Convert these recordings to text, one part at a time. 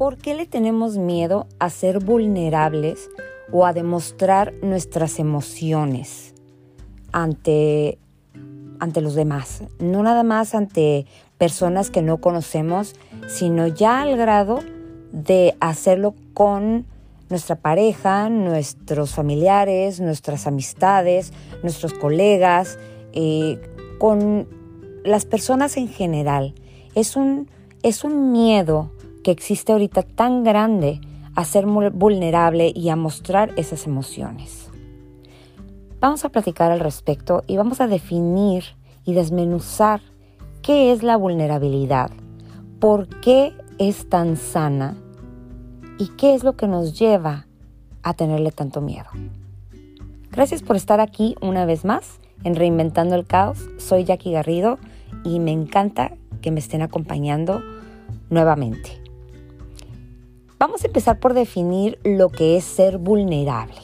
¿Por qué le tenemos miedo a ser vulnerables o a demostrar nuestras emociones ante, ante los demás? No nada más ante personas que no conocemos, sino ya al grado de hacerlo con nuestra pareja, nuestros familiares, nuestras amistades, nuestros colegas, eh, con las personas en general. Es un, es un miedo que existe ahorita tan grande a ser vulnerable y a mostrar esas emociones. Vamos a platicar al respecto y vamos a definir y desmenuzar qué es la vulnerabilidad, por qué es tan sana y qué es lo que nos lleva a tenerle tanto miedo. Gracias por estar aquí una vez más en Reinventando el Caos. Soy Jackie Garrido y me encanta que me estén acompañando nuevamente. Vamos a empezar por definir lo que es ser vulnerable.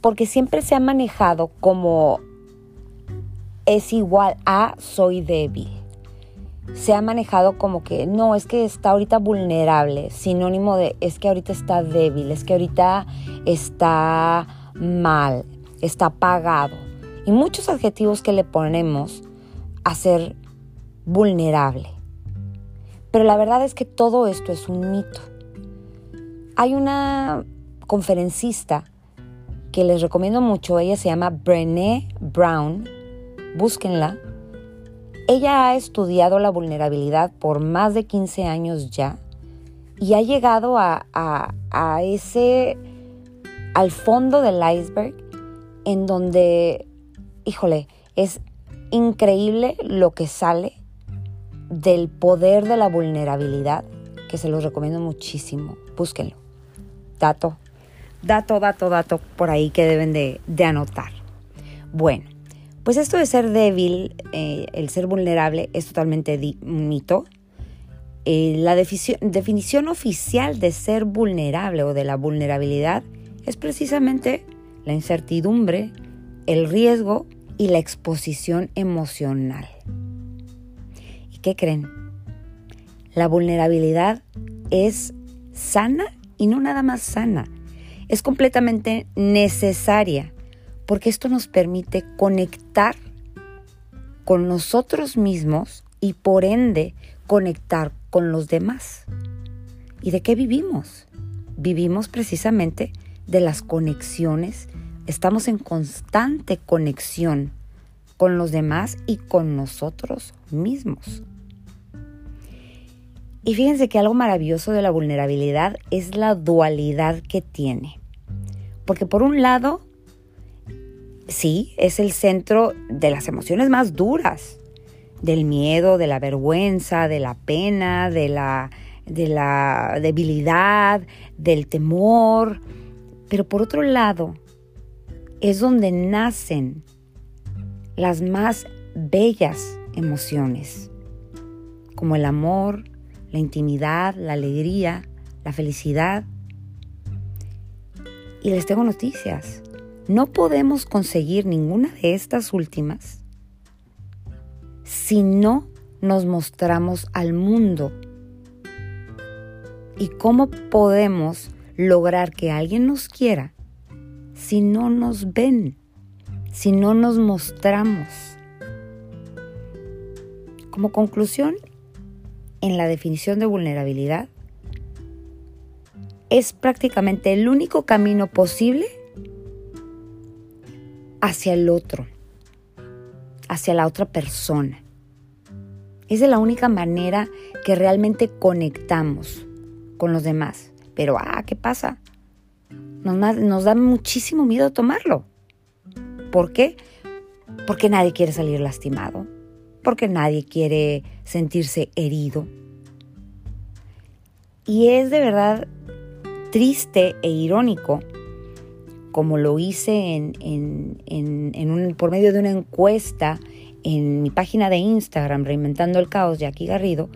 Porque siempre se ha manejado como es igual a soy débil. Se ha manejado como que no, es que está ahorita vulnerable, sinónimo de es que ahorita está débil, es que ahorita está mal, está apagado. Y muchos adjetivos que le ponemos a ser vulnerable. Pero la verdad es que todo esto es un mito. Hay una conferencista que les recomiendo mucho, ella se llama Brené Brown, búsquenla. Ella ha estudiado la vulnerabilidad por más de 15 años ya y ha llegado a, a ese, al fondo del iceberg, en donde, híjole, es increíble lo que sale del poder de la vulnerabilidad, que se los recomiendo muchísimo. Búsquenlo. Dato, dato, dato, dato por ahí que deben de, anotar. Bueno, pues esto de ser débil, eh, el ser vulnerable, es totalmente mito. Eh, la definición oficial de ser vulnerable o de la vulnerabilidad es precisamente la incertidumbre, el riesgo y la exposición emocional. ¿Qué creen? La vulnerabilidad es sana y no nada más sana. Es completamente necesaria porque esto nos permite conectar con nosotros mismos y por ende conectar con los demás. ¿Y de qué vivimos? Vivimos precisamente de las conexiones. Estamos en constante conexión con los demás y con nosotros mismos. Y fíjense que algo maravilloso de la vulnerabilidad es la dualidad que tiene. Porque por un lado, sí, es el centro de las emociones más duras, del miedo, de la vergüenza, de la pena, de la, de la debilidad, del temor. Pero por otro lado, es donde nacen las más bellas emociones, como el amor, la intimidad, la alegría, la felicidad. Y les tengo noticias. No podemos conseguir ninguna de estas últimas si no nos mostramos al mundo. ¿Y cómo podemos lograr que alguien nos quiera si no nos ven, si no nos mostramos? Como conclusión, en la definición de vulnerabilidad es prácticamente el único camino posible hacia el otro, hacia la otra persona. Es la única manera que realmente conectamos con los demás. Pero, ah, ¿qué pasa? Nos, nos da muchísimo miedo tomarlo. ¿Por qué? Porque nadie quiere salir lastimado porque nadie quiere sentirse herido. Y es de verdad triste e irónico, como lo hice por medio de una encuesta en mi página de Instagram, Reinventando el Caos, Jackie Garrido,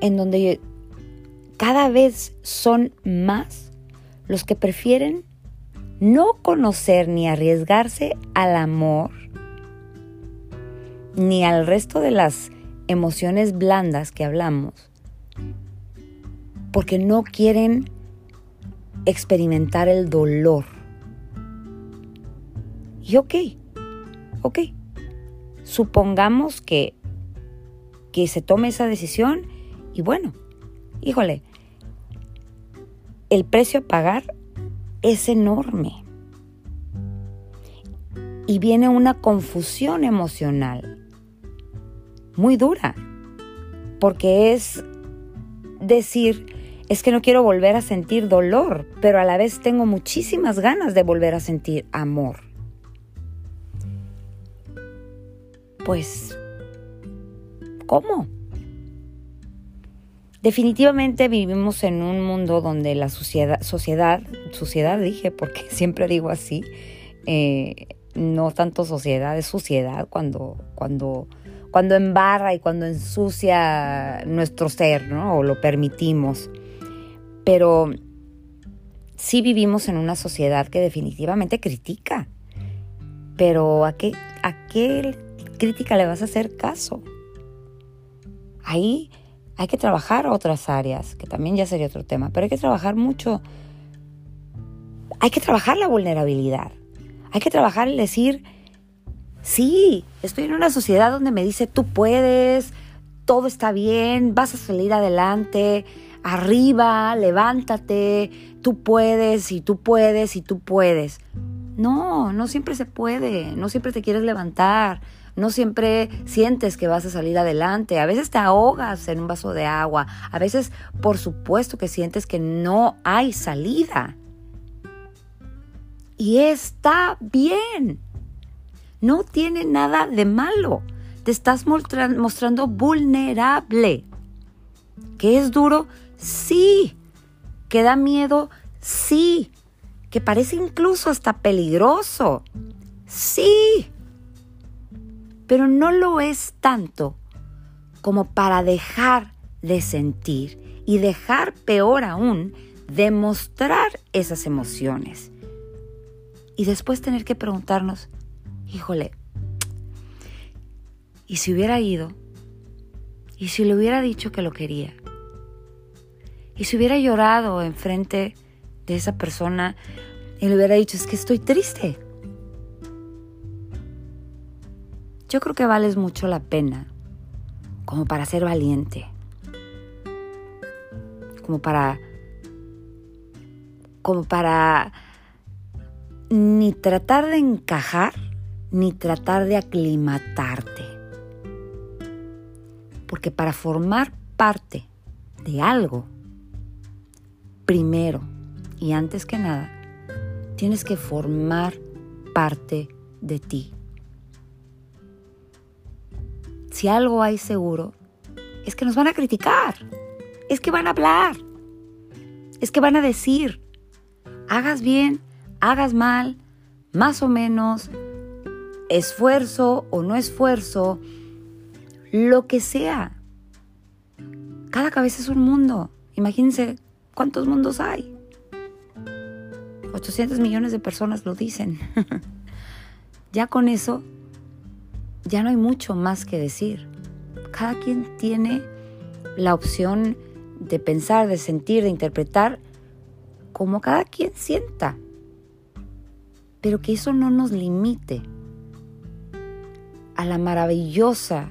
en donde cada vez son más los que prefieren no conocer ni arriesgarse al amor ni al resto de las emociones blandas que hablamos porque no quieren experimentar el dolor. Y ok, ok, supongamos que, que se tome esa decisión y bueno, híjole, el precio a pagar es enorme. Y viene una confusión emocional muy dura, porque es decir, es que no quiero volver a sentir dolor, pero a la vez tengo muchísimas ganas de volver a sentir amor. Pues, ¿cómo? Definitivamente vivimos en un mundo donde la sociedad, sociedad, sociedad dije, porque siempre digo así, eh, no tanto sociedad, es suciedad cuando, cuando, cuando embarra y cuando ensucia nuestro ser, ¿no? O lo permitimos. Pero sí vivimos en una sociedad que definitivamente critica. Pero ¿a qué, a qué crítica le vas a hacer caso? Ahí hay que trabajar otras áreas, que también ya sería otro tema, pero hay que trabajar mucho. Hay que trabajar la vulnerabilidad. Hay que trabajar el decir, sí, estoy en una sociedad donde me dice, tú puedes, todo está bien, vas a salir adelante, arriba, levántate, tú puedes y tú puedes y tú puedes. No, no siempre se puede, no siempre te quieres levantar, no siempre sientes que vas a salir adelante, a veces te ahogas en un vaso de agua, a veces por supuesto que sientes que no hay salida. Y está bien, no tiene nada de malo, te estás mostrando vulnerable. ¿Que es duro? Sí. ¿Que da miedo? Sí. ¿Que parece incluso hasta peligroso? Sí pero no lo es tanto como para dejar de sentir y dejar peor aún demostrar esas emociones. Y después tener que preguntarnos, híjole, ¿y si hubiera ido? ¿Y si le hubiera dicho que lo quería? ¿Y si hubiera llorado enfrente de esa persona y le hubiera dicho, es que estoy triste? yo creo que vales mucho la pena como para ser valiente, como para, como para ni tratar de encajar, ni tratar de aclimatarte. Porque para formar parte de algo, primero y antes que nada, tienes que formar parte de ti si algo hay seguro, es que nos van a criticar, es que van a hablar, es que van a decir, hagas bien, hagas mal, más o menos, esfuerzo o no esfuerzo, lo que sea. Cada cabeza es un mundo. Imagínense cuántos mundos hay. 800 millones de personas lo dicen. ya con eso ya no hay mucho más que decir. Cada quien tiene la opción de pensar, de sentir, de interpretar como cada quien sienta. Pero que eso no nos limite a la maravillosa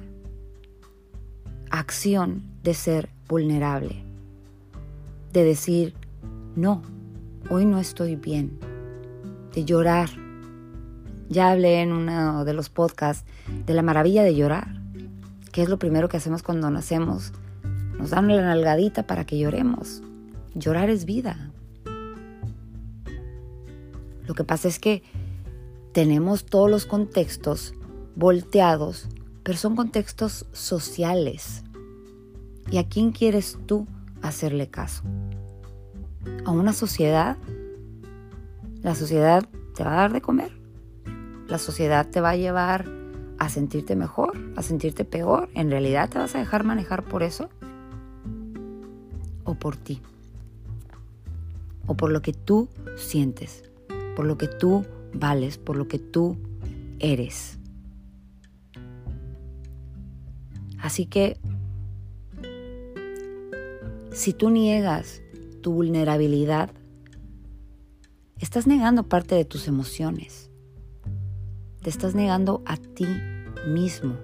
acción de ser vulnerable, de decir, no, hoy no estoy bien, de llorar, ya hablé en uno de los podcasts de la maravilla de llorar, que es lo primero que hacemos cuando nacemos. Nos dan la nalgadita para que lloremos. Llorar es vida. Lo que pasa es que tenemos todos los contextos volteados, pero son contextos sociales. ¿Y a quién quieres tú hacerle caso? ¿A una sociedad? La sociedad te va a dar de comer la sociedad te va a llevar a sentirte mejor, a sentirte peor. ¿En realidad te vas a dejar manejar por eso? ¿O por ti? ¿O por lo que tú sientes? ¿Por lo que tú vales? ¿Por lo que tú eres? Así que Si tú niegas tu vulnerabilidad, estás negando parte de tus emociones. Te estás negando a ti mismo.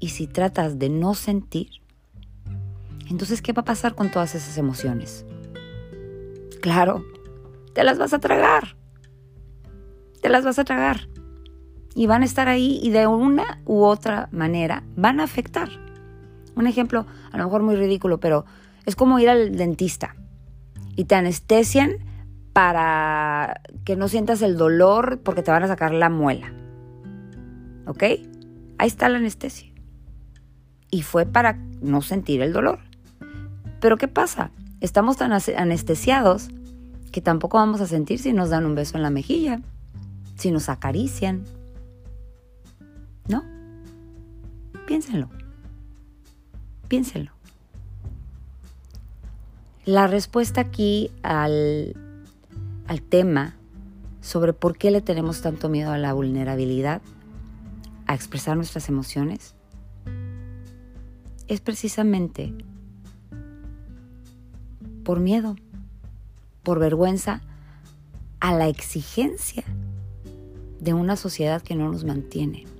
Y si tratas de no sentir, entonces ¿qué va a pasar con todas esas emociones? Claro, te las vas a tragar. Te las vas a tragar. Y van a estar ahí y de una u otra manera van a afectar. Un ejemplo, a lo mejor muy ridículo, pero es como ir al dentista y te anestesian para que no sientas el dolor porque te van a sacar la muela. ¿Ok? Ahí está la anestesia. Y fue para no sentir el dolor. Pero ¿qué pasa? Estamos tan anestesiados que tampoco vamos a sentir si nos dan un beso en la mejilla, si nos acarician. Piénsenlo. Piénsenlo. La respuesta aquí al, al tema sobre por qué le tenemos tanto miedo a la vulnerabilidad, a expresar nuestras emociones, es precisamente por miedo, por vergüenza a la exigencia de una sociedad que no nos mantiene.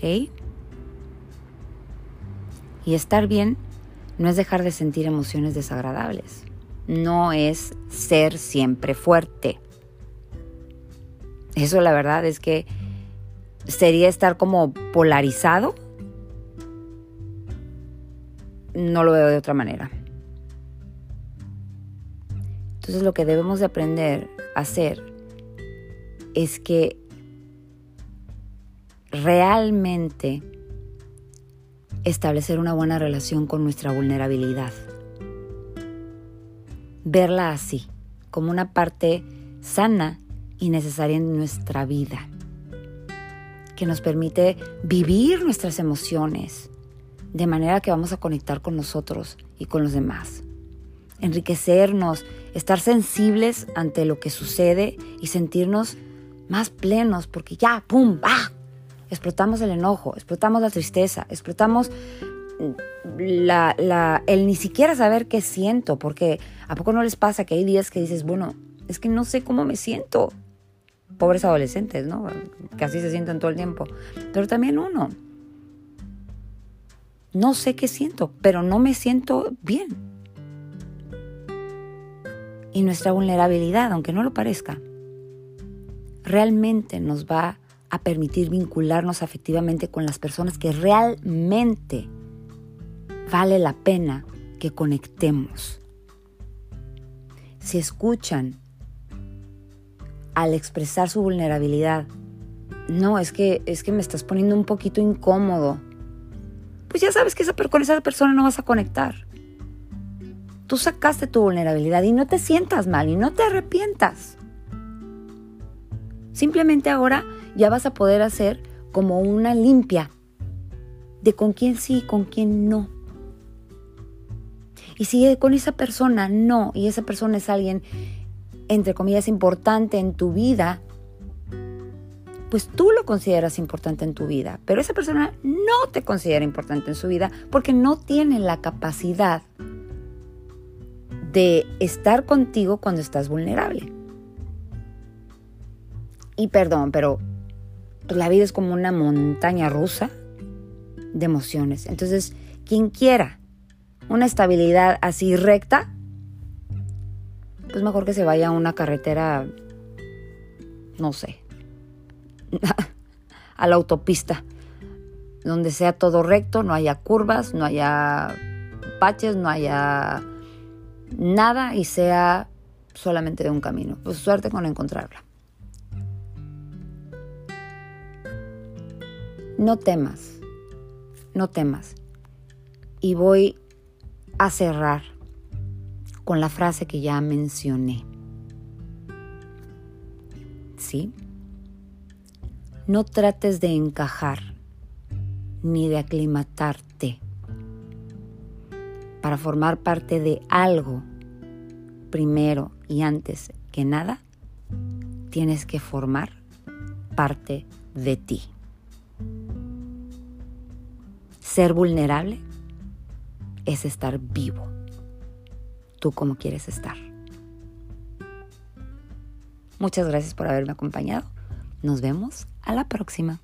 ¿Ok? Y estar bien no es dejar de sentir emociones desagradables, no es ser siempre fuerte. Eso la verdad es que sería estar como polarizado. No lo veo de otra manera. Entonces lo que debemos de aprender a hacer es que realmente establecer una buena relación con nuestra vulnerabilidad. Verla así, como una parte sana y necesaria en nuestra vida, que nos permite vivir nuestras emociones de manera que vamos a conectar con nosotros y con los demás. Enriquecernos, estar sensibles ante lo que sucede y sentirnos más plenos porque ya, ¡pum! ¡ah! Explotamos el enojo, explotamos la tristeza, explotamos la, el ni siquiera saber qué siento, porque ¿a poco no les pasa que hay días que dices, bueno, es que no sé cómo me siento? Pobres adolescentes, ¿no? Que así se sienten todo el tiempo. Pero también uno. No sé qué siento, pero no me siento bien. Y nuestra vulnerabilidad, aunque no lo parezca, realmente nos va a permitir vincularnos afectivamente con las personas que realmente vale la pena que conectemos. Si escuchan al expresar su vulnerabilidad, no, es que, es que me estás poniendo un poquito incómodo, pues ya sabes que esa, con esa persona no vas a conectar. Tú sacaste tu vulnerabilidad y no te sientas mal y no te arrepientas. Simplemente ahora ya vas a poder hacer como una limpia de con quién sí y con quién no. Y si con esa persona no, y esa persona es alguien, entre comillas, importante en tu vida, pues tú lo consideras importante en tu vida, pero esa persona no te considera importante en su vida porque no tiene la capacidad de estar contigo cuando estás vulnerable. Y perdón, pero la vida es como una montaña rusa de emociones. Entonces, quien quiera una estabilidad así recta, pues mejor que se vaya a una carretera, no sé, a la autopista, donde sea todo recto, no haya curvas, no haya baches, no haya nada y sea solamente de un camino. Pues suerte con encontrarla. No temas, no temas. Y voy a cerrar con la frase que ya mencioné. ¿Sí? No trates de encajar ni de aclimatarte. Para formar parte de algo, primero y antes que nada, tienes que formar parte de ti. Ser vulnerable es estar vivo. Tú como quieres estar. Muchas gracias por haberme acompañado. Nos vemos a la próxima.